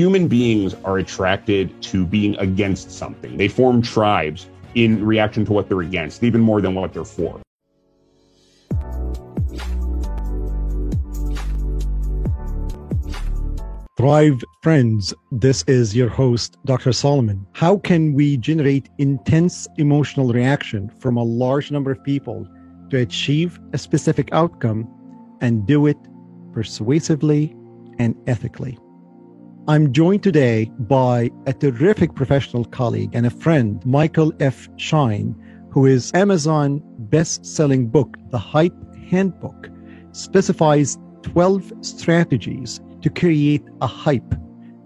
human beings are attracted to being against something. They form tribes in reaction to what they're against, even more than what they're for. Thrive friends, this is your host, Dr. Solomon. How can we generate intense emotional reaction from a large number of people to achieve a specific outcome and do it persuasively and ethically? I'm joined today by a terrific professional colleague and a friend, Michael F. Schein, who is Amazon best-selling book, The Hype Handbook, specifies 12 strategies to create a hype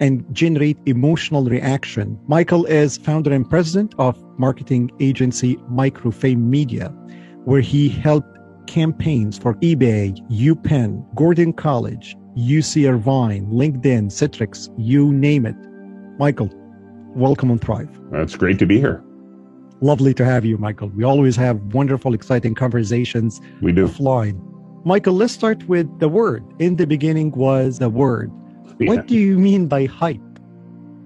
and generate emotional reaction. Michael is founder and president of marketing agency Microfame Media, where he helped campaigns for eBay, UPenn, Gordon College, UC Irvine, LinkedIn, Citrix, you name it. Michael, welcome on Thrive. It's great to be here. Lovely to have you, Michael. We always have wonderful, exciting conversations. We do. Offline. Michael, let's start with the word. In the beginning was the word. Yeah. What do you mean by hype?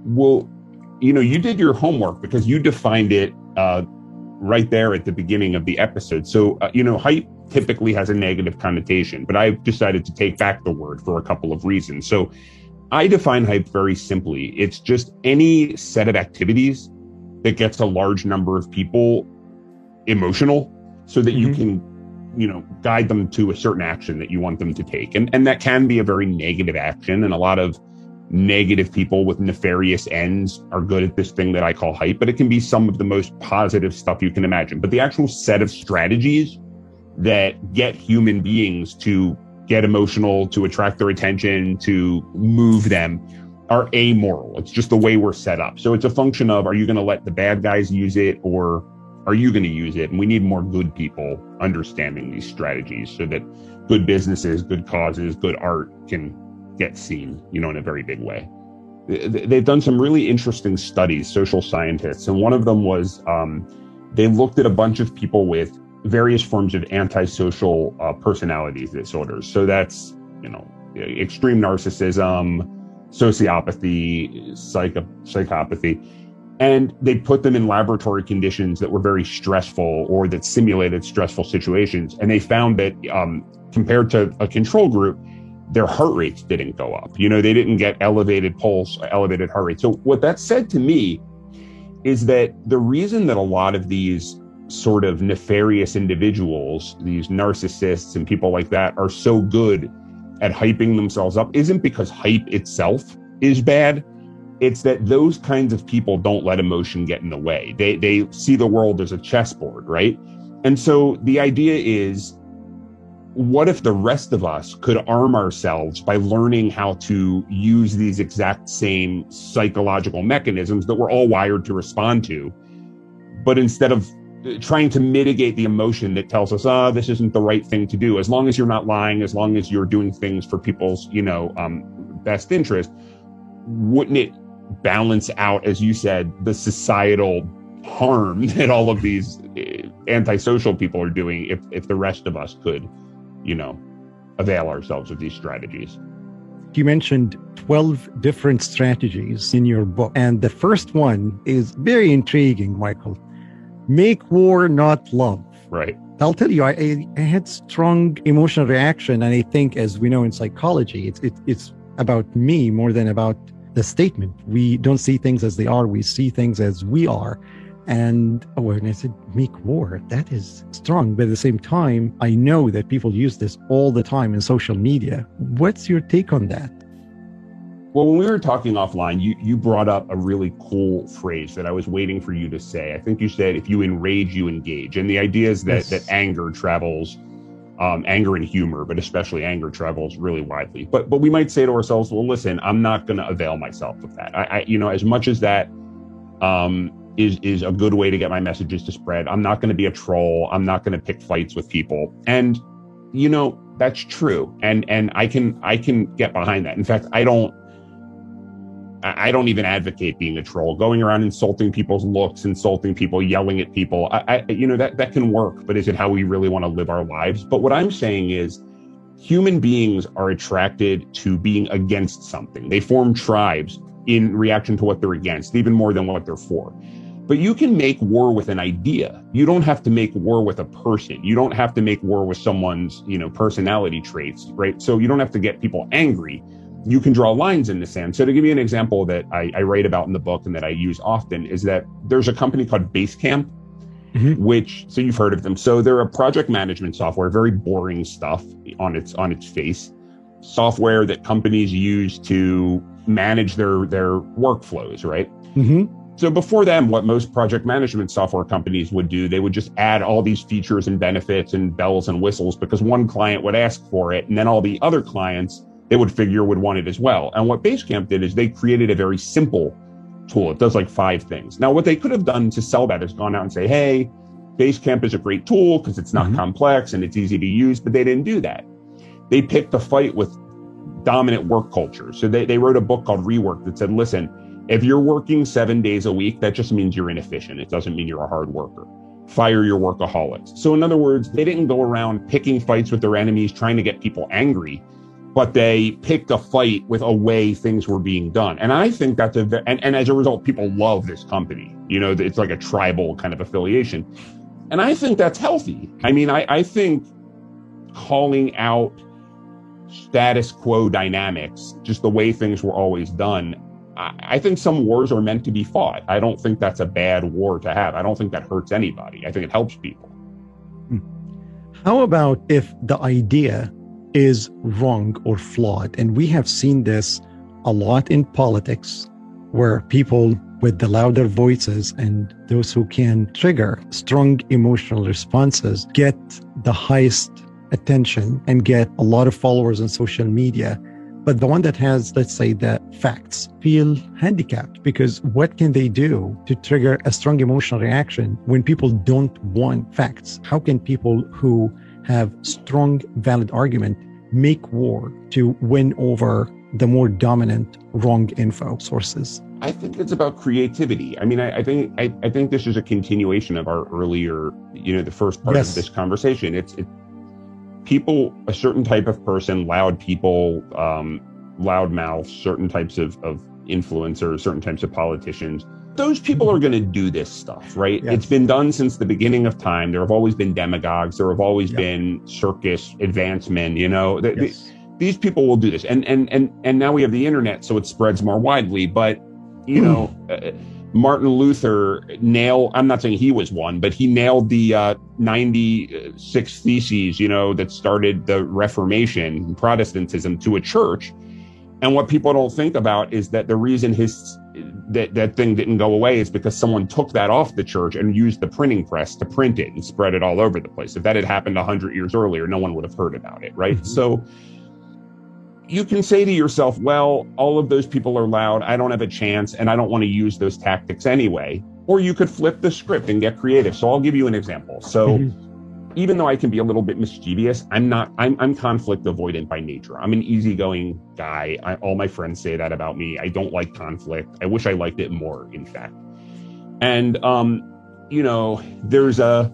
Well, you know, you did your homework because you defined it uh, right there at the beginning of the episode. So, uh, you know, hype typically has a negative connotation, but I've decided to take back the word for a couple of reasons. So, I define hype very simply it's just any set of activities that gets a large number of people emotional so that mm-hmm. you can you know guide them to a certain action that you want them to take and and that can be a very negative action and a lot of negative people with nefarious ends are good at this thing that I call hype but it can be some of the most positive stuff you can imagine but the actual set of strategies that get human beings to get emotional to attract their attention to move them are amoral it's just the way we're set up so it's a function of are you going to let the bad guys use it or are you going to use it? And we need more good people understanding these strategies so that good businesses, good causes, good art can get seen, you know, in a very big way. They've done some really interesting studies, social scientists, and one of them was um, they looked at a bunch of people with various forms of antisocial uh, personality disorders. So that's, you know, extreme narcissism, sociopathy, psycho- psychopathy and they put them in laboratory conditions that were very stressful or that simulated stressful situations. And they found that um, compared to a control group, their heart rates didn't go up. You know, they didn't get elevated pulse, elevated heart rate. So what that said to me is that the reason that a lot of these sort of nefarious individuals, these narcissists and people like that are so good at hyping themselves up isn't because hype itself is bad it's that those kinds of people don't let emotion get in the way. They they see the world as a chessboard, right? And so the idea is what if the rest of us could arm ourselves by learning how to use these exact same psychological mechanisms that we're all wired to respond to, but instead of trying to mitigate the emotion that tells us, ah, oh, this isn't the right thing to do, as long as you're not lying, as long as you're doing things for people's, you know, um, best interest, wouldn't it balance out, as you said, the societal harm that all of these eh, antisocial people are doing if, if the rest of us could, you know, avail ourselves of these strategies. You mentioned 12 different strategies in your book. And the first one is very intriguing, Michael. Make war, not love. Right. I'll tell you, I, I had strong emotional reaction. And I think, as we know in psychology, it's, it, it's about me more than about the statement. We don't see things as they are, we see things as we are. And oh, and I said, make war. That is strong. But at the same time, I know that people use this all the time in social media. What's your take on that? Well, when we were talking offline, you, you brought up a really cool phrase that I was waiting for you to say. I think you said, if you enrage, you engage. And the idea is that, yes. that anger travels um, anger and humor, but especially anger travels really widely. But but we might say to ourselves, well, listen, I'm not going to avail myself of that. I, I, you know, as much as that um, is is a good way to get my messages to spread, I'm not going to be a troll. I'm not going to pick fights with people. And you know that's true. And and I can I can get behind that. In fact, I don't I don't even advocate being a troll, going around insulting people's looks, insulting people, yelling at people. I, I, you know, that, that can work, but is it how we really want to live our lives? But what I'm saying is human beings are attracted to being against something. They form tribes in reaction to what they're against, even more than what they're for. But you can make war with an idea. You don't have to make war with a person. You don't have to make war with someone's, you know, personality traits, right? So you don't have to get people angry. You can draw lines in the sand. So to give you an example that I, I write about in the book and that I use often is that there's a company called Basecamp, mm-hmm. which so you've heard of them. So they're a project management software, very boring stuff on its on its face. Software that companies use to manage their their workflows, right? Mm-hmm. So before them, what most project management software companies would do, they would just add all these features and benefits and bells and whistles because one client would ask for it, and then all the other clients they would figure would want it as well. And what Basecamp did is they created a very simple tool. It does like five things. Now, what they could have done to sell that is gone out and say, hey, Basecamp is a great tool because it's not mm-hmm. complex and it's easy to use, but they didn't do that. They picked a fight with dominant work culture. So they, they wrote a book called Rework that said, listen, if you're working seven days a week, that just means you're inefficient. It doesn't mean you're a hard worker. Fire your workaholics. So, in other words, they didn't go around picking fights with their enemies, trying to get people angry, but they picked a fight with a way things were being done. And I think that's a, and, and as a result, people love this company. You know, it's like a tribal kind of affiliation. And I think that's healthy. I mean, I, I think calling out status quo dynamics, just the way things were always done, I think some wars are meant to be fought. I don't think that's a bad war to have. I don't think that hurts anybody. I think it helps people. Hmm. How about if the idea is wrong or flawed? And we have seen this a lot in politics where people with the louder voices and those who can trigger strong emotional responses get the highest attention and get a lot of followers on social media but the one that has, let's say, the facts feel handicapped because what can they do to trigger a strong emotional reaction when people don't want facts? How can people who have strong, valid argument make war to win over the more dominant wrong info sources? I think it's about creativity. I mean, I, I think I, I, think this is a continuation of our earlier, you know, the first part yes. of this conversation. It's it, people, a certain type of person, loud people, um, loud mouths, certain types of, of influencers, certain types of politicians, those people are going to do this stuff, right? Yes. It's been done since the beginning of time. There have always been demagogues. There have always been circus advancement. You know, yes. these people will do this, and and and and now we have the internet, so it spreads more widely. But you know. Uh, Martin Luther nailed, I'm not saying he was one, but he nailed the uh, 96 theses, you know, that started the Reformation, Protestantism to a church. And what people don't think about is that the reason his that, that thing didn't go away is because someone took that off the church and used the printing press to print it and spread it all over the place. If that had happened 100 years earlier, no one would have heard about it, right? Mm-hmm. So you can say to yourself, well, all of those people are loud. I don't have a chance and I don't want to use those tactics anyway. Or you could flip the script and get creative. So I'll give you an example. So mm-hmm. Even though I can be a little bit mischievous, I'm not, I'm, I'm conflict avoidant by nature. I'm an easygoing guy. I, all my friends say that about me. I don't like conflict. I wish I liked it more, in fact. And, um, you know, there's a,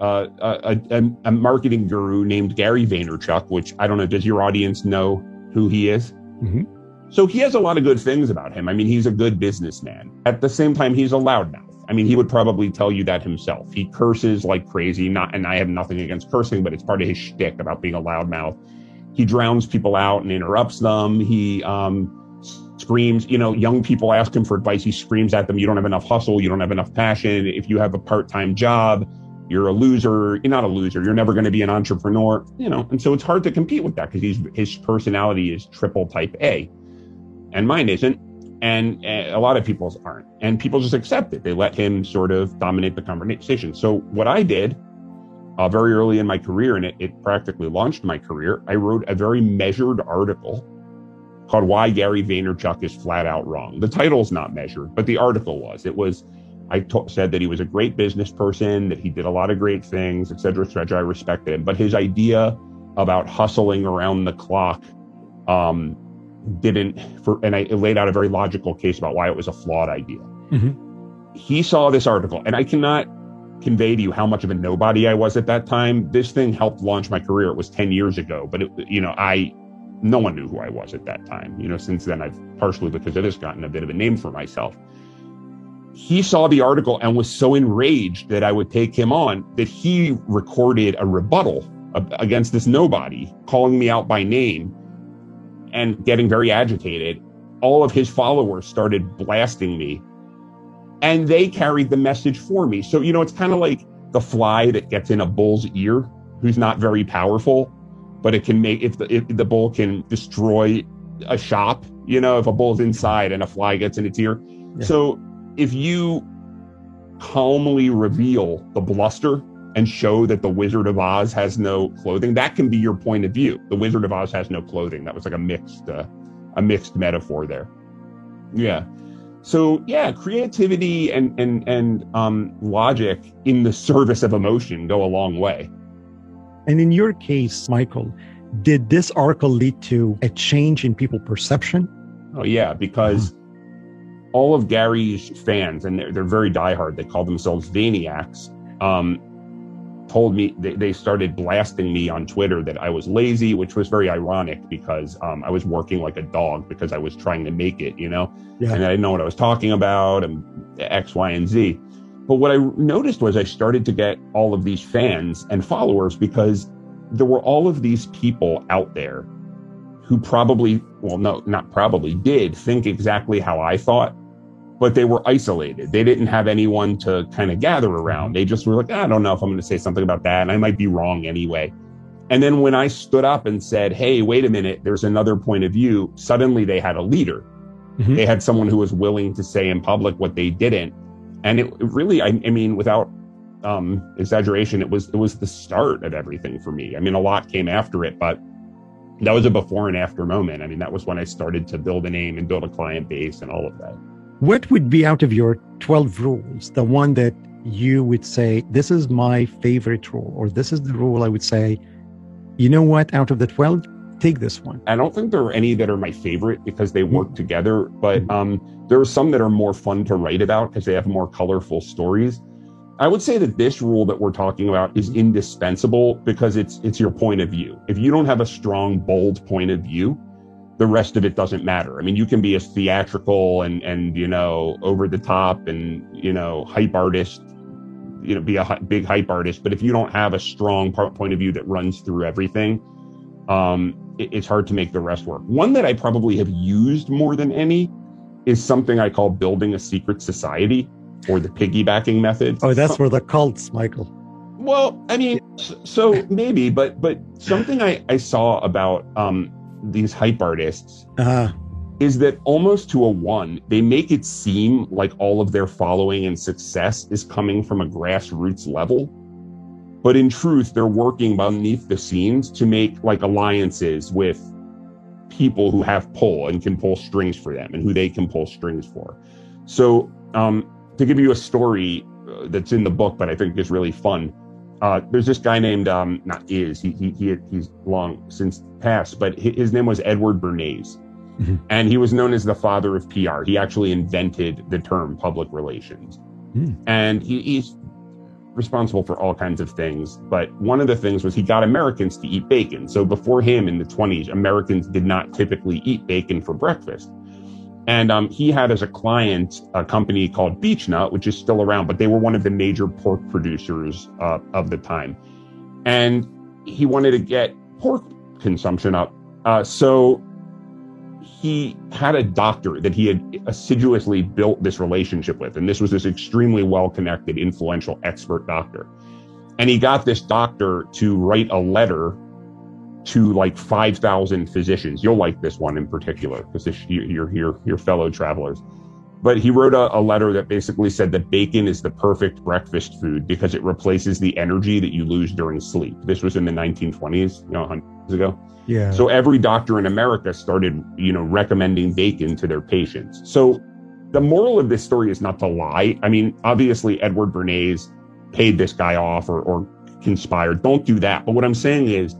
uh, a, a, a, marketing guru named Gary Vaynerchuk, which I don't know, does your audience know who he is? Mm-hmm. So he has a lot of good things about him. I mean, he's a good businessman. At the same time, he's a loudmouth. I mean, he would probably tell you that himself. He curses like crazy. Not, and I have nothing against cursing, but it's part of his shtick about being a loudmouth. He drowns people out and interrupts them. He um, screams. You know, young people ask him for advice. He screams at them. You don't have enough hustle. You don't have enough passion. If you have a part-time job, you're a loser. You're not a loser. You're never going to be an entrepreneur, you know. And so it's hard to compete with that because his personality is triple type A, and mine isn't. And a lot of people's aren't. And people just accept it. They let him sort of dominate the conversation. So what I did uh, very early in my career, and it, it practically launched my career, I wrote a very measured article called "Why Gary Vaynerchuk is Flat Out Wrong." The title's not measured, but the article was. It was I t- said that he was a great business person, that he did a lot of great things, et cetera, et cetera. I respected him. But his idea about hustling around the clock um, didn't, for, and I laid out a very logical case about why it was a flawed idea. Mm-hmm. He saw this article, and I cannot convey to you how much of a nobody I was at that time. This thing helped launch my career. It was 10 years ago, but it, you know, I, no one knew who I was at that time. You know, since then, I've partially because of this gotten a bit of a name for myself. He saw the article and was so enraged that I would take him on that he recorded a rebuttal against this nobody, calling me out by name and getting very agitated. All of his followers started blasting me and they carried the message for me. So, you know, it's kind of like the fly that gets in a bull's ear who's not very powerful, but it can make, if the, if the bull can destroy a shop, you know, if a bull's inside and a fly gets in its ear. Yeah. So if you calmly reveal the bluster and show that the Wizard of Oz has no clothing, that can be your point of view. The Wizard of Oz has no clothing. That was like a mixed, uh, a mixed metaphor there. Yeah. So yeah, creativity and and and um, logic in the service of emotion go a long way. And in your case, Michael, did this article lead to a change in people perception? Oh yeah, because all of Gary's fans, and they're, they're very diehard, they call themselves Vayniacs, um, told me they, they started blasting me on Twitter that I was lazy, which was very ironic because um, I was working like a dog because I was trying to make it, you know, yeah. and I didn't know what I was talking about and X, Y, and Z. But what I noticed was I started to get all of these fans and followers because there were all of these people out there who probably, well, no, not probably, did think exactly how I thought but they were isolated. They didn't have anyone to kind of gather around. They just were like, I don't know if I'm going to say something about that. And I might be wrong anyway. And then when I stood up and said, Hey, wait a minute, there's another point of view, suddenly they had a leader. Mm-hmm. They had someone who was willing to say in public what they didn't. And it really, I, I mean, without um, exaggeration, it was, it was the start of everything for me. I mean, a lot came after it, but that was a before and after moment. I mean, that was when I started to build a name and build a client base and all of that. What would be out of your 12 rules, the one that you would say, this is my favorite rule, or this is the rule I would say, you know what, out of the 12, take this one? I don't think there are any that are my favorite because they work mm-hmm. together, but mm-hmm. um, there are some that are more fun to write about because they have more colorful stories. I would say that this rule that we're talking about is indispensable because it's it's your point of view. If you don't have a strong, bold point of view, the rest of it doesn't matter. I mean, you can be as theatrical and and you know over the top and you know hype artist, you know, be a big hype artist, but if you don't have a strong point of view that runs through everything, um, it, it's hard to make the rest work. One that I probably have used more than any is something I call building a secret society or the piggybacking method. Oh, that's where the cults, Michael. Well, I mean, so maybe, but but something I I saw about um these hype artists uh-huh. is that almost to a one, they make it seem like all of their following and success is coming from a grassroots level. But in truth, they're working beneath the scenes to make like alliances with people who have pull and can pull strings for them and who they can pull strings for. So, um, to give you a story uh, that's in the book, but I think is really fun uh, there's this guy named um, not is he, he, he he's long since passed, but his name was Edward Bernays, mm-hmm. and he was known as the father of PR. He actually invented the term public relations, mm. and he, he's responsible for all kinds of things. But one of the things was he got Americans to eat bacon. So before him in the 20s, Americans did not typically eat bacon for breakfast. And um, he had as a client a company called Beech-Nut, which is still around, but they were one of the major pork producers uh, of the time. And he wanted to get pork consumption up. Uh, so he had a doctor that he had assiduously built this relationship with. And this was this extremely well connected, influential expert doctor. And he got this doctor to write a letter to like 5,000 physicians. You'll like this one in particular because this, your, your, your fellow travelers. But he wrote a, a, letter that basically said that bacon is the perfect breakfast food because it replaces the energy that you lose during sleep. This was in the 1920s, you know, years ago. Yeah. So every doctor in America started, you know, recommending bacon to their patients. So the moral of this story is not to lie. I mean, obviously Edward Bernays paid this guy off or, or conspired. Don't do that. But what I'm saying is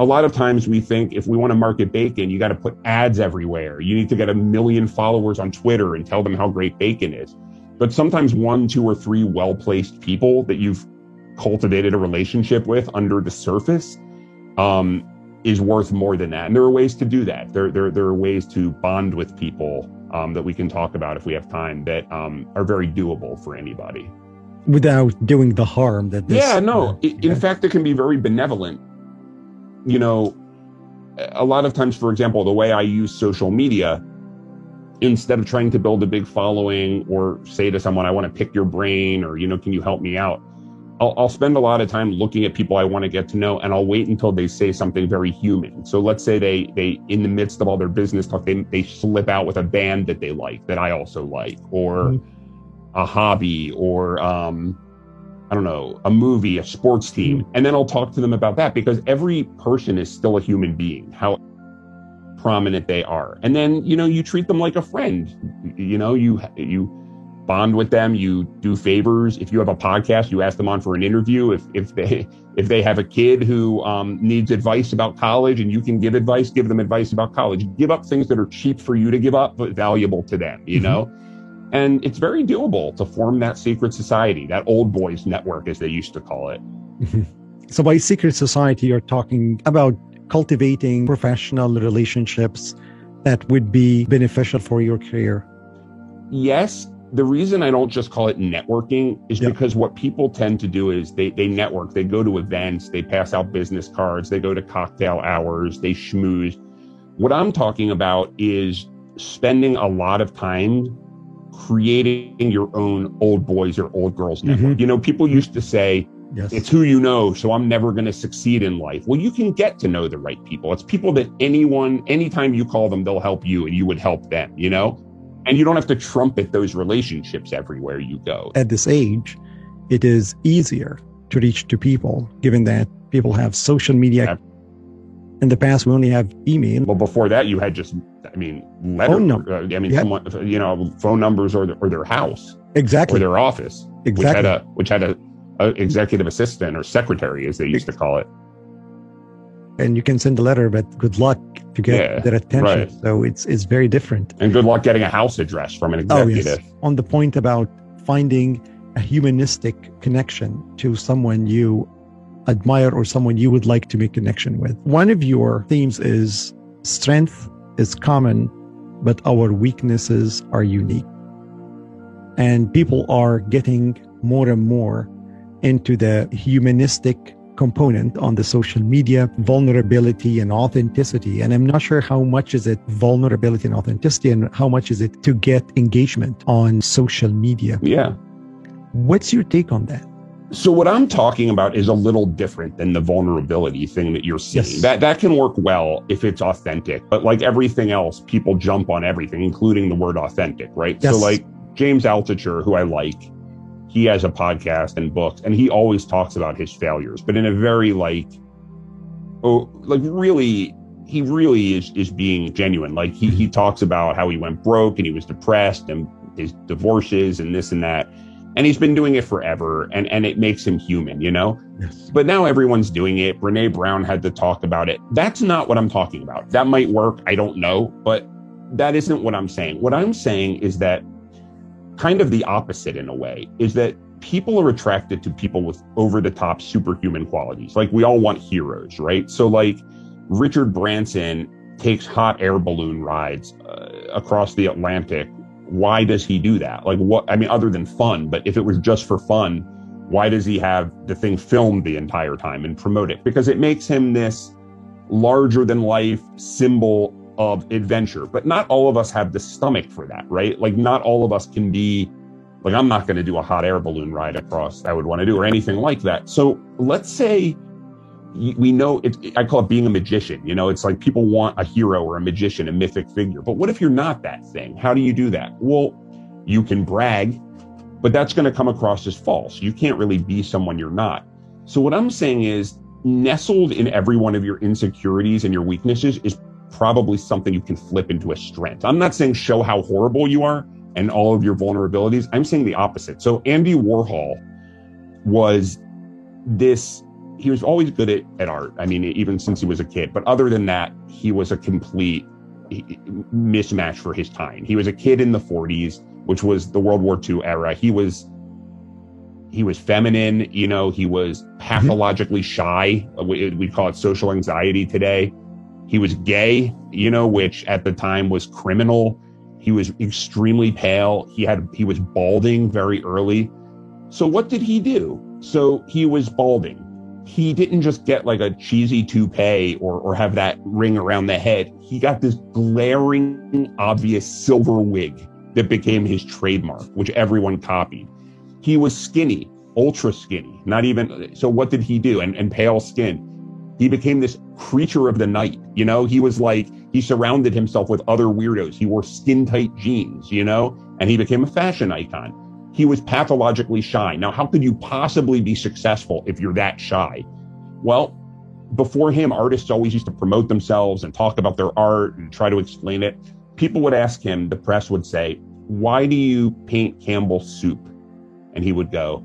a lot of times we think if we want to market bacon, you got to put ads everywhere. You need to get a million followers on Twitter and tell them how great bacon is. But sometimes one, two, or three well placed people that you've cultivated a relationship with under the surface um, is worth more than that. And there are ways to do that. There, there, there are ways to bond with people um, that we can talk about if we have time that um, are very doable for anybody. Without doing the harm that this, Yeah, no. I- in fact, it can be very benevolent. You know, a lot of times, for example, the way I use social media, instead of trying to build a big following or say to someone, I want to pick your brain or, you know, can you help me out? I'll, I'll spend a lot of time looking at people I want to get to know, and I'll wait until they say something very human. So let's say they they in the midst of all their business talk, they they slip out with a band that they like that I also like, or Mhm. a hobby, or um, I don't know, a movie, a sports team, and then I'll talk to them about that because every person is still a human being. How prominent they are, and then you know you treat them like a friend. You know you you bond with them you do favors if you have a podcast you ask them on for an interview if if they if they have a kid who um, needs advice about college and you can give advice give them advice about college give up things that are cheap for you to give up but valuable to them you Mhm. know and it's very doable to form that secret society that old boys network as they used to call it. So by secret society, you're talking about cultivating professional relationships that would be beneficial for your career. yes. The reason i don't just call it networking is Yeah. because what people tend to do is they they network. They go to events. They pass out business cards. They go to cocktail hours. They schmooze. What i'm talking about is spending a lot of time creating your own old boys or old girls mm-hmm. network you know people used to say Yes. it's who you know so i'm never going to succeed in life well you can get to know the right people it's people that anyone anytime you call them they'll help you and you would help them you know and you don't have to trumpet those relationships everywhere you go At this age, it is easier to reach to people, given that people have social media. Yeah. In the past, we only have email. well before that you had just i mean letter Phone number. uh, i mean Yeah. someone you know phone numbers or, or their house Exactly. or their office which Exactly. had a which had a, a executive assistant or secretary as they used to call it and you can send a letter, but good luck to get Yeah, their attention. right. So it's it's very different. and good luck getting a house address from an Oh executive yes. On the point about finding a humanistic connection to someone you admire or someone you would like to make connection with. One of your themes is strength is common, but our weaknesses are unique. And people are getting more and more into the humanistic component on the social media, vulnerability and authenticity. And I'm not sure how much is it vulnerability and authenticity and how much is it to get engagement on social media. yeah What's your take on that? So what I'm talking about is a little different than the vulnerability thing that you're seeing. Yes. That that can work well if it's authentic, but like everything else, people jump on everything, including the word authentic, right? So like James Altucher, who I like, he has a podcast and books, and he always talks about his failures, but in a very like, oh, like really, he really is is being genuine. Like he he mm-hmm. talks about how he went broke and he was depressed and his divorces and this and that and he's been doing it forever and and it makes him human you know? Yes. but now everyone's doing it. Brene brown had to talk about it. That's not what i'm talking about. That might work. I don't know. But that isn't what i'm saying. What i'm saying is that kind of the opposite in a way is that people are attracted to people with over the top superhuman qualities. Like we all want heroes right? So like richard branson takes hot air balloon rides uh, across the atlantic why does he do that? Like what I mean, other than fun, but if it was just for fun, why does he have the thing filmed the entire time and promote it? Because it makes him this larger than life symbol of adventure. But not all of us have the stomach for that, right? Like not all of us can be like I'm not going to do a hot air balloon ride across I would want to do or anything like that. So let's say we know it, I call it being a magician. You know, it's like people want a hero or a magician, a mythic figure. But what if you're not that thing? How do you do that? Well, you can brag, but that's going to come across as false. You can't really be someone you're not. So what I'm saying is nestled in every one of your insecurities and your weaknesses is probably something you can flip into a strength. I'm not saying show how horrible you are and all of your vulnerabilities. I'm saying the opposite. So Andy Warhol was this he was always good at, at art. I mean, even since he was a kid. But other than that, he was a complete mismatch for his time. He was a kid in the 40s, which was the World War II era. He was he was feminine, you know, he was mm-hmm. pathologically shy. We, we call it social anxiety today. He was gay, you know, which at the time was criminal. He was extremely pale. He had he was balding very early. So what did he do? So he was balding. He didn't just get like a cheesy toupee or or have that ring around the head. He got this glaring obvious silver wig that became his trademark, which everyone copied. He was skinny, ultra skinny, not even. So what did he do? And, and pale skin. He became this creature of the night. You know, he was like, he surrounded himself with other weirdos. He wore skin tight jeans, you know, and he became a fashion icon. He was pathologically shy. Now, how could you possibly be successful if you're that shy? Well, before him, artists always used to promote themselves and talk about their art and try to explain it. People would ask him, the press would say, Why do you paint Campbell's soup? And he would go,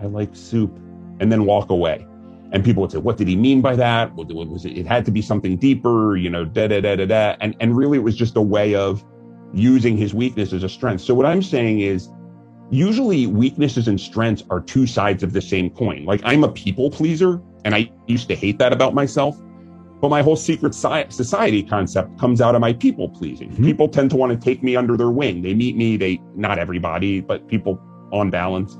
I like soup, and then walk away. And people would say, what did he mean by that? What, was it? It had to be something deeper, you know, da da da da da. And, and really, it was just a way of using his weakness as a strength. So, what I'm saying is, usually weaknesses and strengths are two sides of the same coin. Like, I'm a people pleaser, and I used to hate that about myself. But my whole secret society concept comes out of my people pleasing. Mm-hmm. People tend to want to take me under their wing. They meet me, they, not everybody, but people on balance,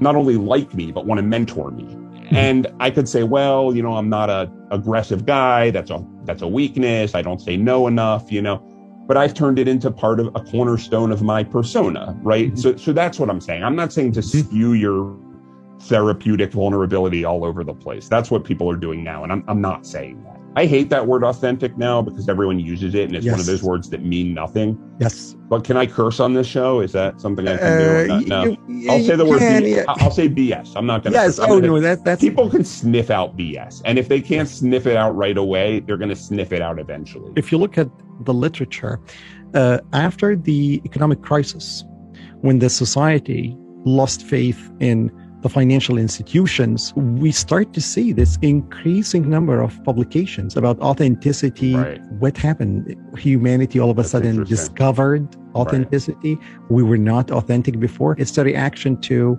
not only like me, but want to mentor me. Mm-hmm. And I could say, well, you know, I'm not a aggressive guy. That's a, that's a weakness. I don't say no enough, you know, but I've turned it into part of a cornerstone of my persona, right? Mm-hmm. So, so that's what I'm saying. I'm not saying to spew your therapeutic vulnerability all over the place. That's what people are doing now. And I'm, I'm not saying that. I hate that word authentic now because everyone uses it and it's yes. one of those words that mean nothing. Yes. But can I curse on this show? Is that something I can uh, do? No. You, I'll say the word can, B- yeah. I'll say BS. I'm not going to. Yes. oh, gonna, no. That, that's. People can sniff out BS. And if they can't sniff it out right away, they're going to sniff it out eventually. If you look at the literature, uh, after the economic crisis, when the society lost faith in the financial institutions, we start to see this increasing number of publications about authenticity. Right. What happened? Humanity all of a That's sudden discovered authenticity. Right. We were not authentic before. It's a reaction to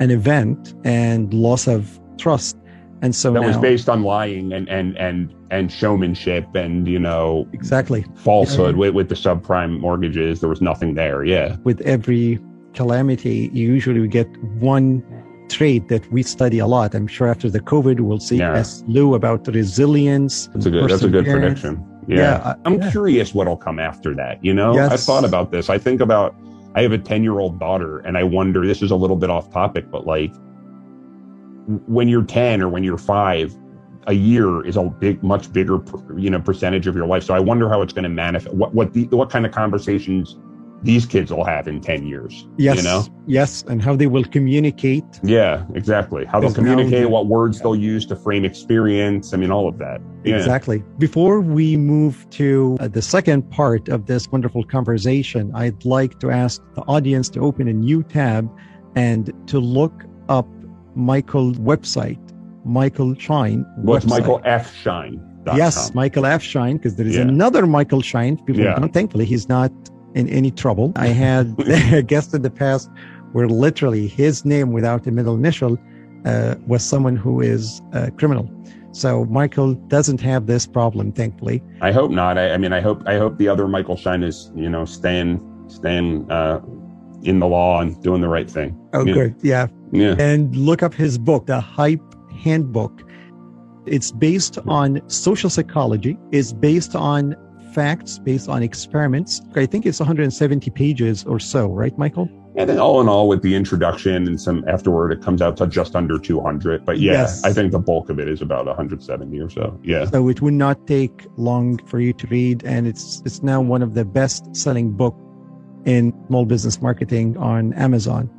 an event and loss of trust. And so that now, was based on lying and and and and showmanship and you know exactly falsehood with, with the subprime mortgages. There was nothing there. Yeah. With every calamity, you usually get one trait that we study a lot. I'm sure after the COVID, we'll see yeah. S. Lou about resilience. That's a good, that's a good prediction. Yeah. yeah I'm yeah. curious what'll come after that. You know, yes. I've thought about this. I think about, I have a 10 year old daughter and I wonder, this is a little bit off topic, but like when you're 10 or when you're five, a year is a big, much bigger, you know, percentage of your life. So I wonder how it's going to manifest. What, what the, what kind of conversations these kids will have in 10 years. Yes. You know? Yes. And how they will communicate. Yeah, exactly. How they'll communicate, what words they'll use to frame experience. I mean, all of that. Yeah. Exactly. Before we move to uh, the second part of this wonderful conversation, I'd like to ask the audience to open a new tab and to look up Michael's website, Michael Schein. What's Michael F. Schein? Yes, Michael F. Schein, because there is yeah. another Michael Schein. People yeah. thankfully, he's not in any trouble. I had a guest in the past where literally his name without a middle initial uh, was someone who is a criminal. So Michael doesn't have this problem, thankfully. I hope not. I, I mean, I hope I hope the other Michael Schein is you know staying staying uh, in the law and doing the right thing. Oh, yeah. good. Yeah. Yeah. And look up his book, The Hype Handbook. It's based on social psychology. It's based on facts based on experiments. I think it's 170 pages or so, right, Michael? And then all in all, with the introduction and some afterward, it comes out to just under 200. But yeah, yes. I think the bulk of it is about 170 or so. Yeah. So it would not take long for you to read, and it's it's now one of the best-selling book in small business marketing on Amazon.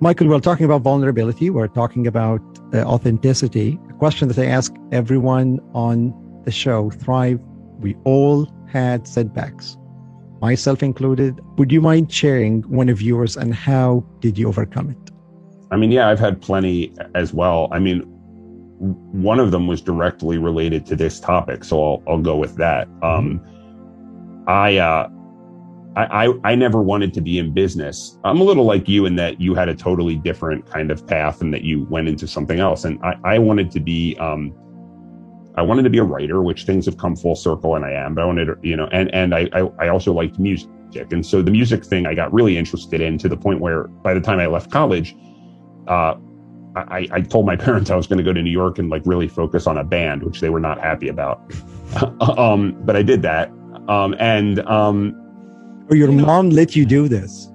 Michael, we're talking about vulnerability. We're talking about uh, authenticity. A question that I ask everyone on the show: Thrive we all had setbacks, myself included. Would you mind sharing one of yours and how did you overcome it? I mean, yeah, I've had plenty as well. I mean, one of them was directly related to this topic, so I'll, I'll go with that. Um, I uh, I, I, I never wanted to be in business. I'm a little like you in that you had a totally different kind of path and that you went into something else. And I, I wanted to be, um, I wanted to be a writer, which things have come full circle and I am, but I wanted to, you know, and, and I, I, I also liked music. And so the music thing I got really interested in to the point where by the time I left college, uh, I, I told my parents I was going to go to New York and like really focus on a band, which they were not happy about. um, but I did that. Um, and, um, or oh, your you know, mom let you do this.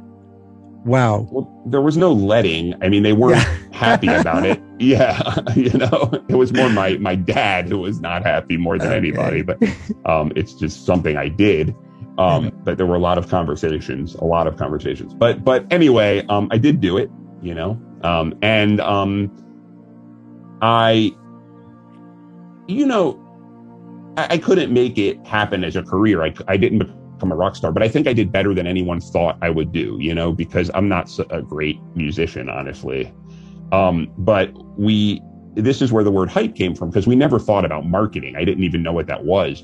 Wow. Well, there was no letting. I mean, they weren't yeah. happy about it. Yeah, you know, it was more my my dad who was not happy more than okay. anybody. But um, it's just something I did. Um, but there were a lot of conversations, a lot of conversations. But but anyway, um, I did do it. You know, um, and um, I, you know, I, I couldn't make it happen as a career. I I didn't become a rock star, but I think I did better than anyone thought I would do, you know, because I'm not a great musician, honestly. Um, but we, this is where the word hype came from because we never thought about marketing. I didn't even know what that was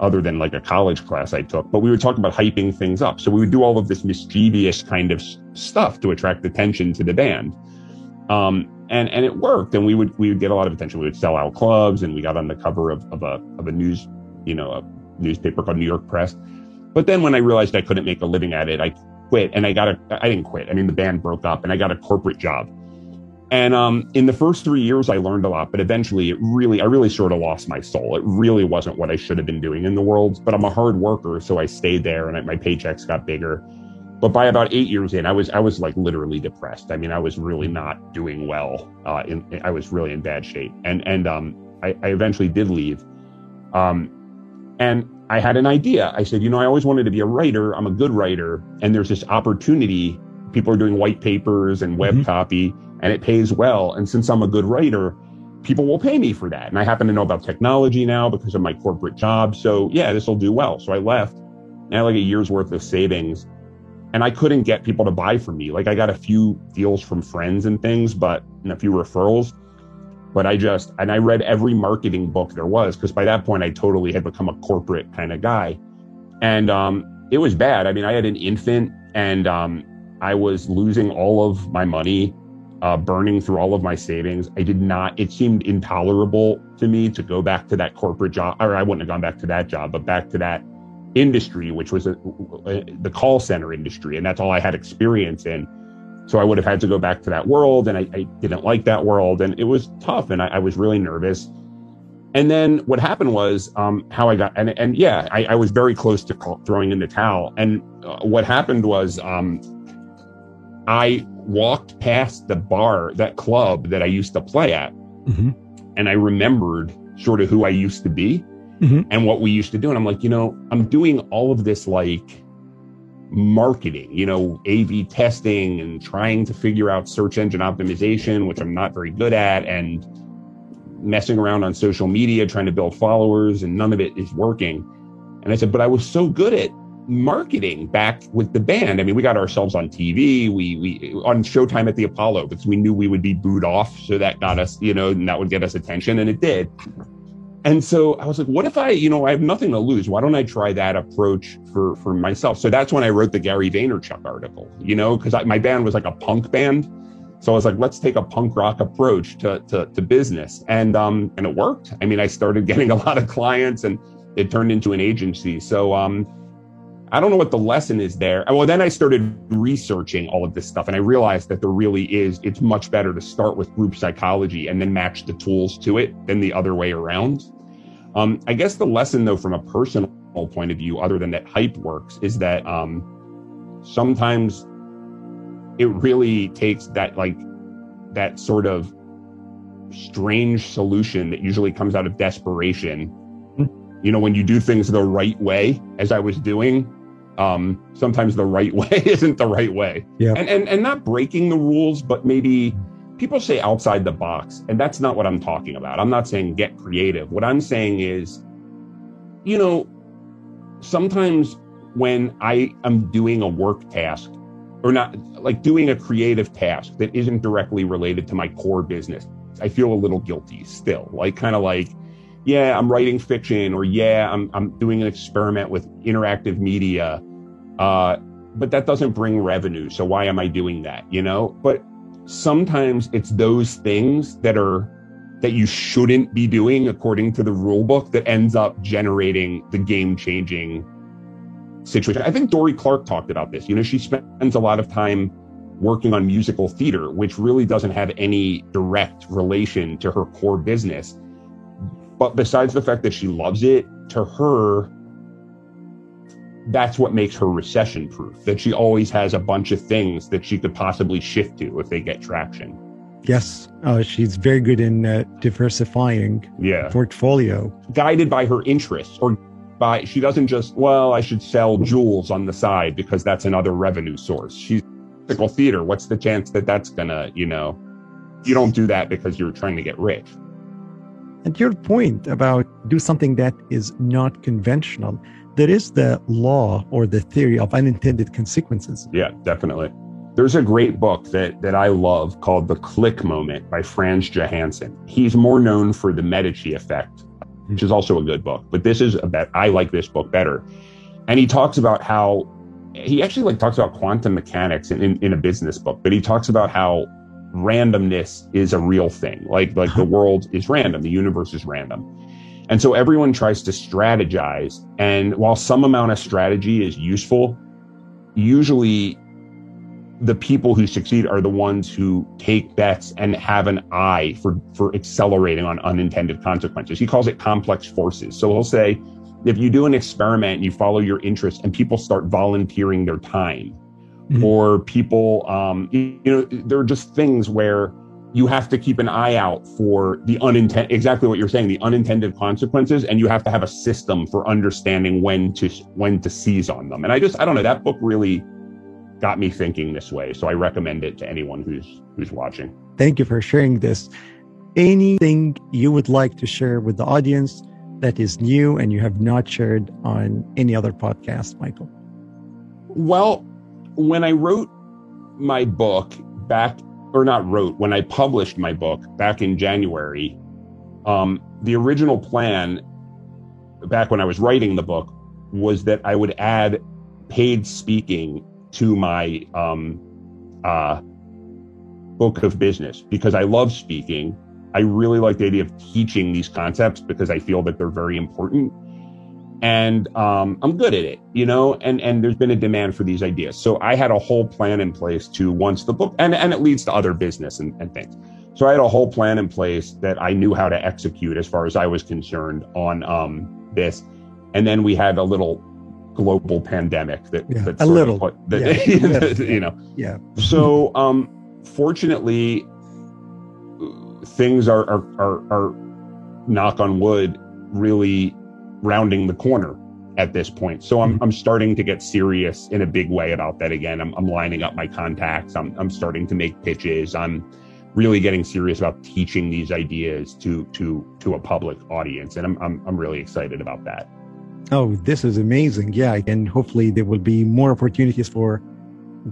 other than like a college class I took, but we were talking about hyping things up. So we would do all of this mischievous kind of stuff to attract attention to the band. Um, and, and it worked and we would, we would get a lot of attention. We would sell out clubs and we got on the cover of, of a, of a news, you know, a newspaper called New York Press. But then when I realized I couldn't make a living at it, I quit and I got a, I didn't quit. I mean, the band broke up and I got a corporate job. And um, in the first three years, I learned a lot, but eventually it really, I really sort of lost my soul. It really wasn't what I should have been doing in the world, but I'm a hard worker. So I stayed there and I, my paychecks got bigger. But by about eight years in, I was, I was like literally depressed. I mean, I was really not doing well. Uh, in, I was really in bad shape. And, and um, I, I eventually did leave. Um, and I had an idea. I said, you know, I always wanted to be a writer. I'm a good writer. And there's this opportunity. People are doing white papers and web mm-hmm. copy, and it pays well. And since I'm a good writer, people will pay me for that. And I happen to know about technology now because of my corporate job. So yeah, this will do well. So I left. and I had like a year's worth of savings and I couldn't get people to buy from me. Like I got a few deals from friends and things, but and a few referrals but I just, and I read every marketing book there was because by that point I totally had become a corporate kind of guy. And um, it was bad. I mean, I had an infant and um, I was losing all of my money, uh, burning through all of my savings. I did not, it seemed intolerable to me to go back to that corporate job, or I wouldn't have gone back to that job, but back to that industry, which was a, a, the call center industry. And that's all I had experience in. So I would have had to go back to that world, and I, I didn't like that world, and it was tough, and I, I was really nervous. And then what happened was um, how I got, and, and yeah, I, I was very close to throwing in the towel. And uh, what happened was um, I walked past the bar, that club that I used to play at, mm-hmm. and I remembered sort of who I used to be mm-hmm. and what we used to do. And I'm like, you know, I'm doing all of this like marketing, you know, A/B testing and trying to figure out search engine optimization, which I'm not very good at, and messing around on social media trying to build followers, and none of it is working. And I said, but I was so good at marketing back with the band. I mean, we got ourselves on TV, we we on Showtime at the Apollo because we knew we would be booed off, so that got us, you know, and that would get us attention, and it did. And so I was like, what if I, you know, I have nothing to lose. Why don't I try that approach for, for myself? So that's when I wrote the Gary Vaynerchuk article, you know, because my band was like a punk band. So I was like, let's take a punk rock approach to, to, to business. And, um, and it worked. I mean, I started getting a lot of clients and it turned into an agency. So, um, I don't know what the lesson is there. Well, then I started researching all of this stuff and I realized that there really is, it's much better to start with group psychology and then match the tools to it than the other way around. Um, I guess the lesson, though, from a personal point of view, other than that hype works, is that um, sometimes it really takes that like that sort of strange solution that usually comes out of desperation. You know, when you do things the right way, as I was doing, um, sometimes the right way isn't the right way. Yeah. And, and and not breaking the rules, but maybe people say outside the box, and that's not what I'm talking about. I'm not saying get creative. What I'm saying is, you know, sometimes when I am doing a work task or not like doing a creative task that isn't directly related to my core business, I feel a little guilty still. Like kind of like, yeah, I'm writing fiction or yeah, I'm I'm doing an experiment with interactive media Uh, but that doesn't bring revenue. So why am I doing that? You know, but sometimes it's those things that are that you shouldn't be doing according to the rule book that ends up generating the game changing situation. I think Dorie Clark talked about this. You know, she spends a lot of time working on musical theater, which really doesn't have any direct relation to her core business. But besides the fact that she loves it, to her, that's what makes her recession proof, that she always has a bunch of things that she could possibly shift to if they get traction. Yes, uh, she's very good in uh, diversifying yeah. portfolio. Guided by her interests or by, she doesn't just, well, I should sell jewels on the side because that's another revenue source. She's musical theater. What's the chance that that's gonna, you know, you don't do that because you're trying to get rich. And your point about do something that is not conventional, there is the law or the theory of unintended consequences. Yeah, definitely. There's a great book that that I love called The Click Moment by Frans Johansson. He's more known for the Medici effect, which is also a good book, but this is a bet I like this book better. And he talks about how he actually like talks about quantum mechanics in, in, in a business book, but he talks about how randomness is a real thing. Like like the world is random, the universe is random. And so everyone tries to strategize. And while some amount of strategy is useful, usually the people who succeed are the ones who take bets and have an eye for, for accelerating on unintended consequences. He calls it complex forces. So he'll say, if you do an experiment, you follow your interest and people start volunteering their time mm-hmm. or people, um, you, you know, there are just things where you have to keep an eye out for the unintended, exactly what you're saying, the unintended consequences. And you have to have a system for understanding when to, when to seize on them. And I just, I don't know, that book really got me thinking this way. So I recommend it to anyone who's, who's watching. Thank you for sharing this. Anything you would like to share with the audience that is new and you have not shared on any other podcast, Michael? Well, when I wrote my book back, or not wrote, when I published my book back in January, um, the original plan back when I was writing the book was that I would add paid speaking to my um, uh, book of business because I love speaking I really like the idea of teaching these concepts because I feel that they're very important. And um, I'm good at it, you know, and, and there's been a demand for these ideas. So I had a whole plan in place to once the book, and, and it leads to other business and, and things. So I had a whole plan in place that I knew how to execute as far as I was concerned on um, this. And then we had a little global pandemic that, yeah, that a little, put, that, yeah. you know, yeah. so um, fortunately, things are, are, are, are knock on wood, really rounding the corner at this point. So I'm, mm-hmm. I'm starting to get serious in a big way about that again. I'm, I'm lining up my contacts. I'm, I'm starting to make pitches. I'm really getting serious about teaching these ideas to, to, to a public audience. And I'm, I'm, I'm really excited about that. Oh, this is amazing. Yeah. And hopefully there will be more opportunities for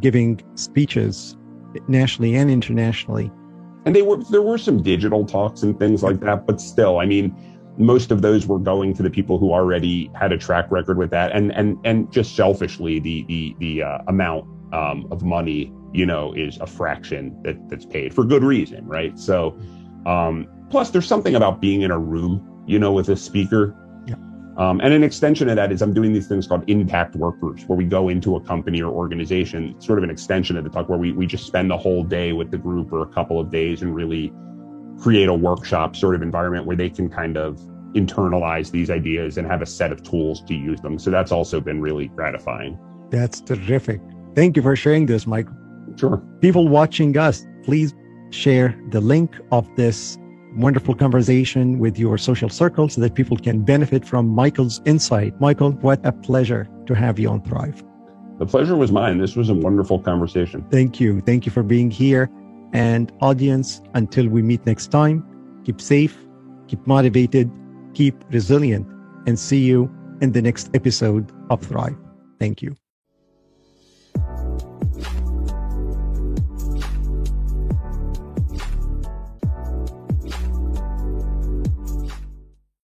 giving speeches nationally and internationally and they were there were some digital talks and things like that but still i mean most of those were going to the people who already had a track record with that and and and just selfishly the the the uh, amount um, of money you know is a fraction that that's paid for good reason right? So um, plus there's something about being in a room you know with a speaker. Um, and an extension of that is I'm doing these things called impact work groups where we go into a company or organization, sort of an extension of the talk where we, we just spend the whole day with the group or a couple of days and really create a workshop sort of environment where they can kind of internalize these ideas and have a set of tools to use them. So that's also been really gratifying. That's terrific. Thank you for sharing this, Mike. Sure. People watching us, please share the link of this wonderful conversation with your social circle so that people can benefit from Michael's insight. Michael, what a pleasure to have you on Thrive. The pleasure was mine. This was a wonderful conversation. Thank you. Thank you for being here. And audience, until we meet next time, keep safe, keep motivated, keep resilient, and see you in the next episode of Thrive. Thank you.